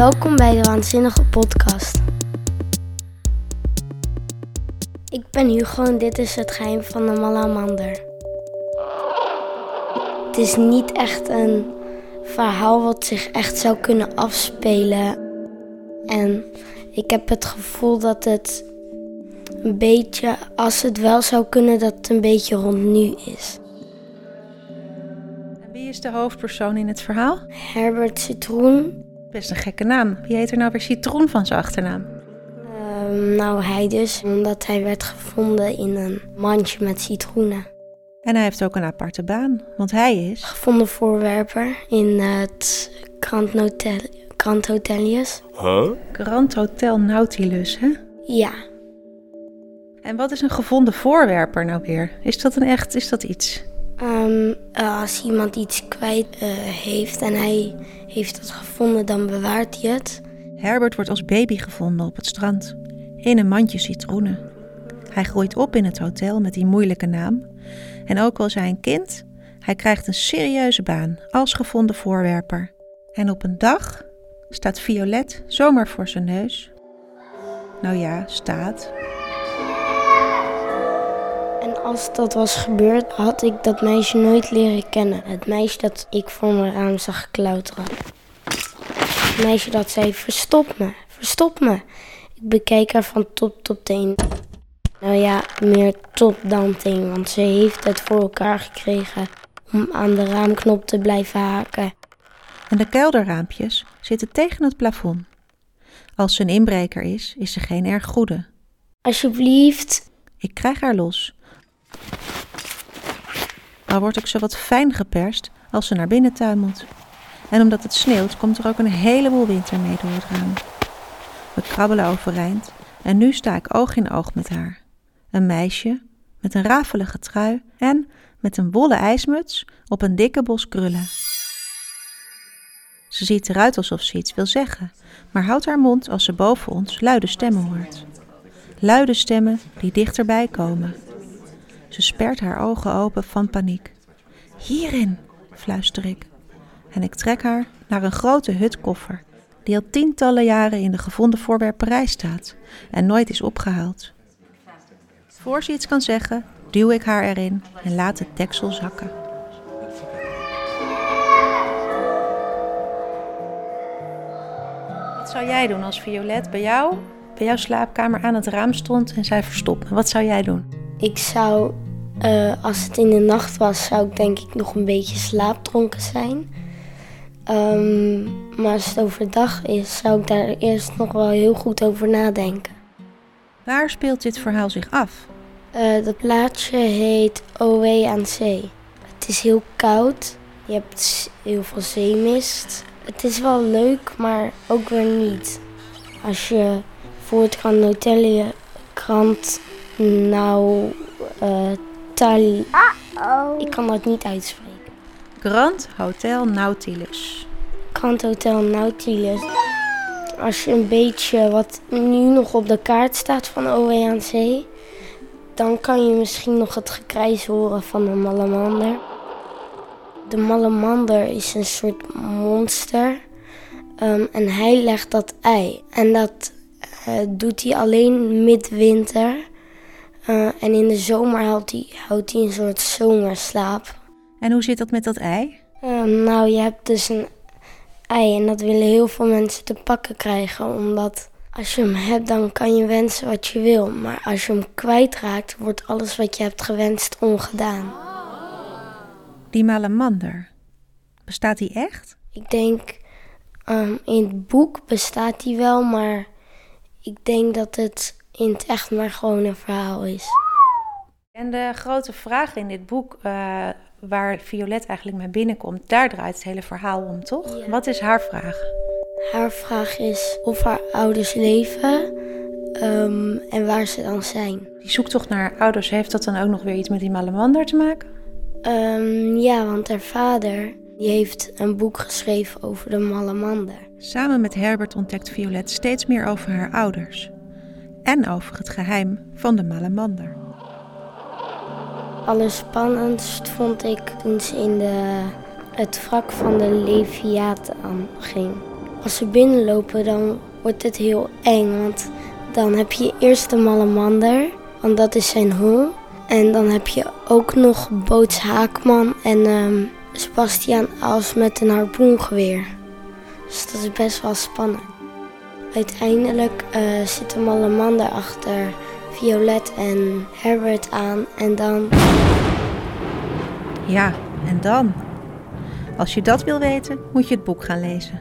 Welkom bij de Waanzinnige Podcast. Ik ben Hugo en dit is het geheim van de Malamander. Het is niet echt een verhaal wat zich echt zou kunnen afspelen. En ik heb het gevoel dat het een beetje, als het wel zou kunnen, dat het een beetje rond nu is. En wie is de hoofdpersoon in het verhaal? Herbert Citroen. Best een gekke naam. Wie heet er nou weer Citroen van zijn achternaam? Ehm, nou, hij dus, omdat hij werd gevonden in een mandje met citroenen. En hij heeft ook een aparte baan, want hij is... Gevonden voorwerper in het Grand Hotel, Grand Hotelius. Grand Hotel Nautilus, hè? Ja, En wat is een gevonden voorwerper nou weer? Is dat een echt, is dat iets? Ehm, eh, als iemand iets kwijt eh, heeft en hij heeft het gevonden, dan bewaart hij het. Herbert wordt als baby gevonden op het strand, in een mandje citroenen. Hij groeit op in het hotel met die moeilijke naam. En ook al is hij een kind, hij krijgt een serieuze baan als gevonden voorwerper. En op een dag staat Violet zomaar voor zijn neus. Nou ja, staat. Als dat was gebeurd, had ik dat meisje nooit leren kennen. Het meisje dat ik voor mijn raam zag klauteren. Het meisje dat zei, verstop me, verstop me. Ik bekeek haar van top tot teen. Nou ja, meer top dan teen, want ze heeft het voor elkaar gekregen om aan de raamknop te blijven haken. En de kelderraampjes zitten tegen het plafond. Als ze een inbreker is, is ze geen erg goede. Alsjeblieft, Ik krijg haar los. Al wordt ook zo wat fijn geperst als ze naar binnen tuimelt. En omdat het sneeuwt, komt er ook een heleboel winter mee door het raam. We krabbelen overeind en nu sta ik oog in oog met haar. Een meisje met een rafelige trui en met een wollen ijsmuts op een dikke bos krullen. Ze ziet eruit alsof ze iets wil zeggen, maar houdt haar mond als ze boven ons luide stemmen hoort. Luide stemmen die dichterbij komen. Ze spert haar ogen open van paniek. Hierin, fluister ik. En ik trek haar naar een grote hutkoffer die al tientallen jaren in de gevonden voorwerperij staat en nooit is opgehaald. Voor ze iets kan zeggen, duw ik haar erin en laat het deksel zakken. Wat zou jij doen als Violet bij jou, bij jouw slaapkamer aan het raam stond en zij verstopt? Wat zou jij doen? Ik zou, eh, als het in de nacht was, zou ik denk ik nog een beetje slaapdronken zijn. Ehm, maar als het overdag is, zou ik daar eerst nog wel heel goed over nadenken. Waar speelt dit verhaal zich af? Eh dat plaatsje heet Owe aan Zee. Het is heel koud. Je hebt heel veel zeemist. Het is wel leuk, maar ook weer niet. Als je voor het Grand Hotel krant nou eh Tali... Ik kan dat niet uitspreken. Grand Hotel Nautilus. Grand Hotel Nautilus. Als je een beetje wat nu nog op de kaart staat van OW aan Zee, dan kan je misschien nog het gekrijs horen van de malamander. De malamander is een soort monster ehm, en hij legt dat ei. En dat eh, doet hij alleen midwinter. Eh, en in de zomer houdt hij, houdt een soort zomerslaap. En hoe zit dat met dat ei? Ehm, nou, je hebt dus een ei en dat willen heel veel mensen te pakken krijgen. Omdat als je hem hebt, dan kan je wensen wat je wil. Maar als je hem kwijtraakt, wordt alles wat je hebt gewenst ongedaan. Die malamander. Bestaat die echt? Ik denk, ehm, in het boek bestaat die wel, maar ik denk dat het in het echt maar gewoon een verhaal is. En de grote vraag in dit boek, eh, waar Violet eigenlijk mee binnenkomt, daar draait het hele verhaal om, toch? Ja. Wat is haar vraag? Haar vraag is of haar ouders leven ehm, en waar ze dan zijn. Die zoektocht naar haar ouders, heeft dat dan ook nog weer iets met die malamander te maken? Ehm, ja, want haar vader die heeft een boek geschreven over de malamander. Samen met Herbert ontdekt Violet steeds meer over haar ouders. En over het geheim van de malamander. Allerspannendst vond ik toen ze in de, het wrak van de Leviathan ging. als ze binnenlopen, dan wordt het heel eng. Want dan heb je eerst de Malamander, want dat is zijn hol. En dan heb je ook nog Boots Haakman en ehm, Sebastian Als met een harpoengeweer. Dus dat is best wel spannend. Uiteindelijk uh, zit de Malamander achter Violet en Herbert aan en dan... Ja, en dan? Als je dat wil weten, moet je het boek gaan lezen.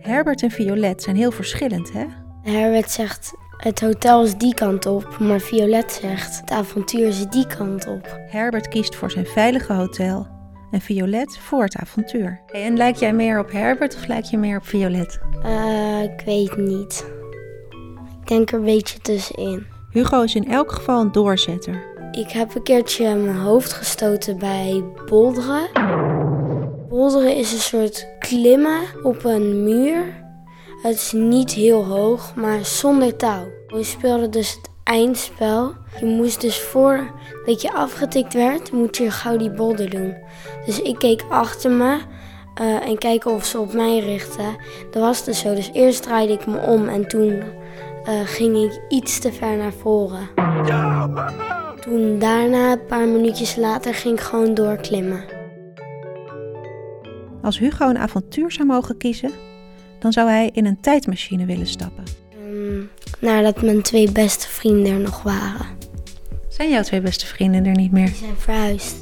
Herbert en Violet zijn heel verschillend, hè? Herbert zegt het hotel is die kant op, maar Violet zegt het avontuur is die kant op. Herbert kiest voor zijn veilige hotel en Violet voor het avontuur. En lijk jij meer op Herbert of lijk je meer op Violet? Uh, ik weet niet. Ik denk er een beetje tussenin. Hugo is in elk geval een doorzetter. Ik heb een keertje mijn hoofd gestoten bij bolderen. Bolderen is een soort klimmen op een muur het is niet heel hoog, maar zonder touw. We speelden dus het eindspel. Je moest dus voor dat je afgetikt werd, moet je gauw die bolder doen. Dus ik keek achter me uh, en kijken of ze op mij richten. Dat was dus zo. Dus eerst draaide ik me om en toen uh, ging ik iets te ver naar voren. Toen daarna, een paar minuutjes later, ging ik gewoon doorklimmen. Als Hugo een avontuur zou mogen kiezen, dan zou hij in een tijdmachine willen stappen. Nadat mijn twee beste vrienden er nog waren. Zijn jouw twee beste vrienden er niet meer? Die zijn verhuisd.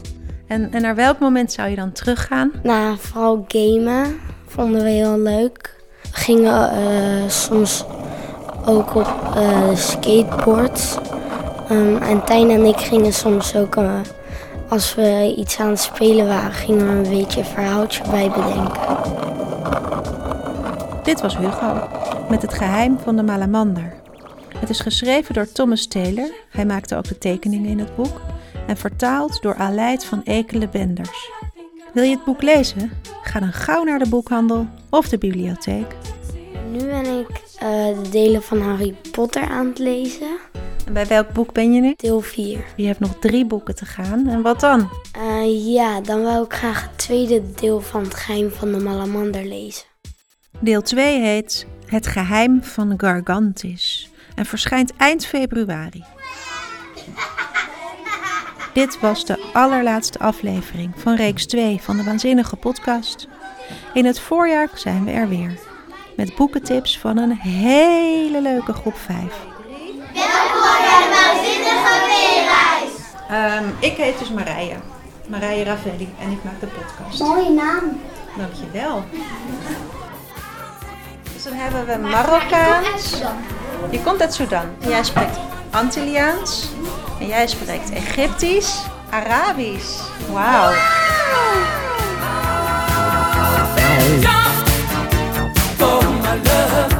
En, en naar welk moment zou je dan teruggaan? Nou, vooral gamen vonden we heel leuk. We gingen uh, soms ook op uh, skateboards. Um, en Tijn en ik gingen soms ook, uh, als we iets aan het spelen waren, gingen we een beetje een verhaaltje bij bedenken. Dit was Hugo, met het geheim van de Malamander. Het is geschreven door Thomas Taylor, hij maakte ook de tekeningen in het boek, en vertaald door Aleid van Ekele Benders. Wil je het boek lezen? Ga dan gauw naar de boekhandel of de bibliotheek. Nu ben ik uh, de delen van Harry Potter aan het lezen. En bij welk boek ben je nu? Deel 4. Je hebt nog drie boeken te gaan. En wat dan? Uh, ja, dan wil ik graag het tweede deel van het geheim van de Malamander lezen. Deel 2 heet Het geheim van Gargantis en verschijnt eind februari. Dit was de allerlaatste aflevering van reeks 2 van de Waanzinnige Podcast. In het voorjaar zijn we er weer. Met boekentips van een hele leuke groep 5. Welkom bij de Waanzinnige Weerreis. Um, ik heet dus Marije. Marije Ravelli en ik maak de podcast. Mooie naam. Dankjewel dan hebben we Marokkaans. Je komt uit Sudan. En jij spreekt Antilliaans. En jij spreekt Egyptisch, Arabisch. Wauw.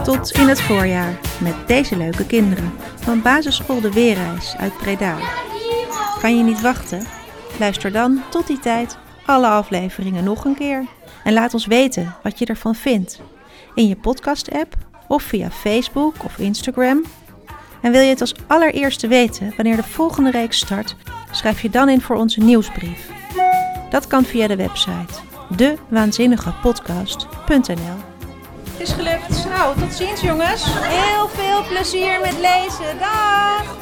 Tot in het voorjaar met deze leuke kinderen van basisschool De Weerreis uit Breda. Kan je niet wachten? Luister dan tot die tijd alle afleveringen nog een keer. En laat ons weten wat je ervan vindt in je podcast-app of via Facebook of Instagram. En wil je het als allereerste weten wanneer de volgende reeks start, schrijf je dan in voor onze nieuwsbrief. Dat kan via de website dewaanzinnigepodcast.nl. Het is gelukt. Nou, tot ziens jongens. Heel veel plezier met lezen. Dag!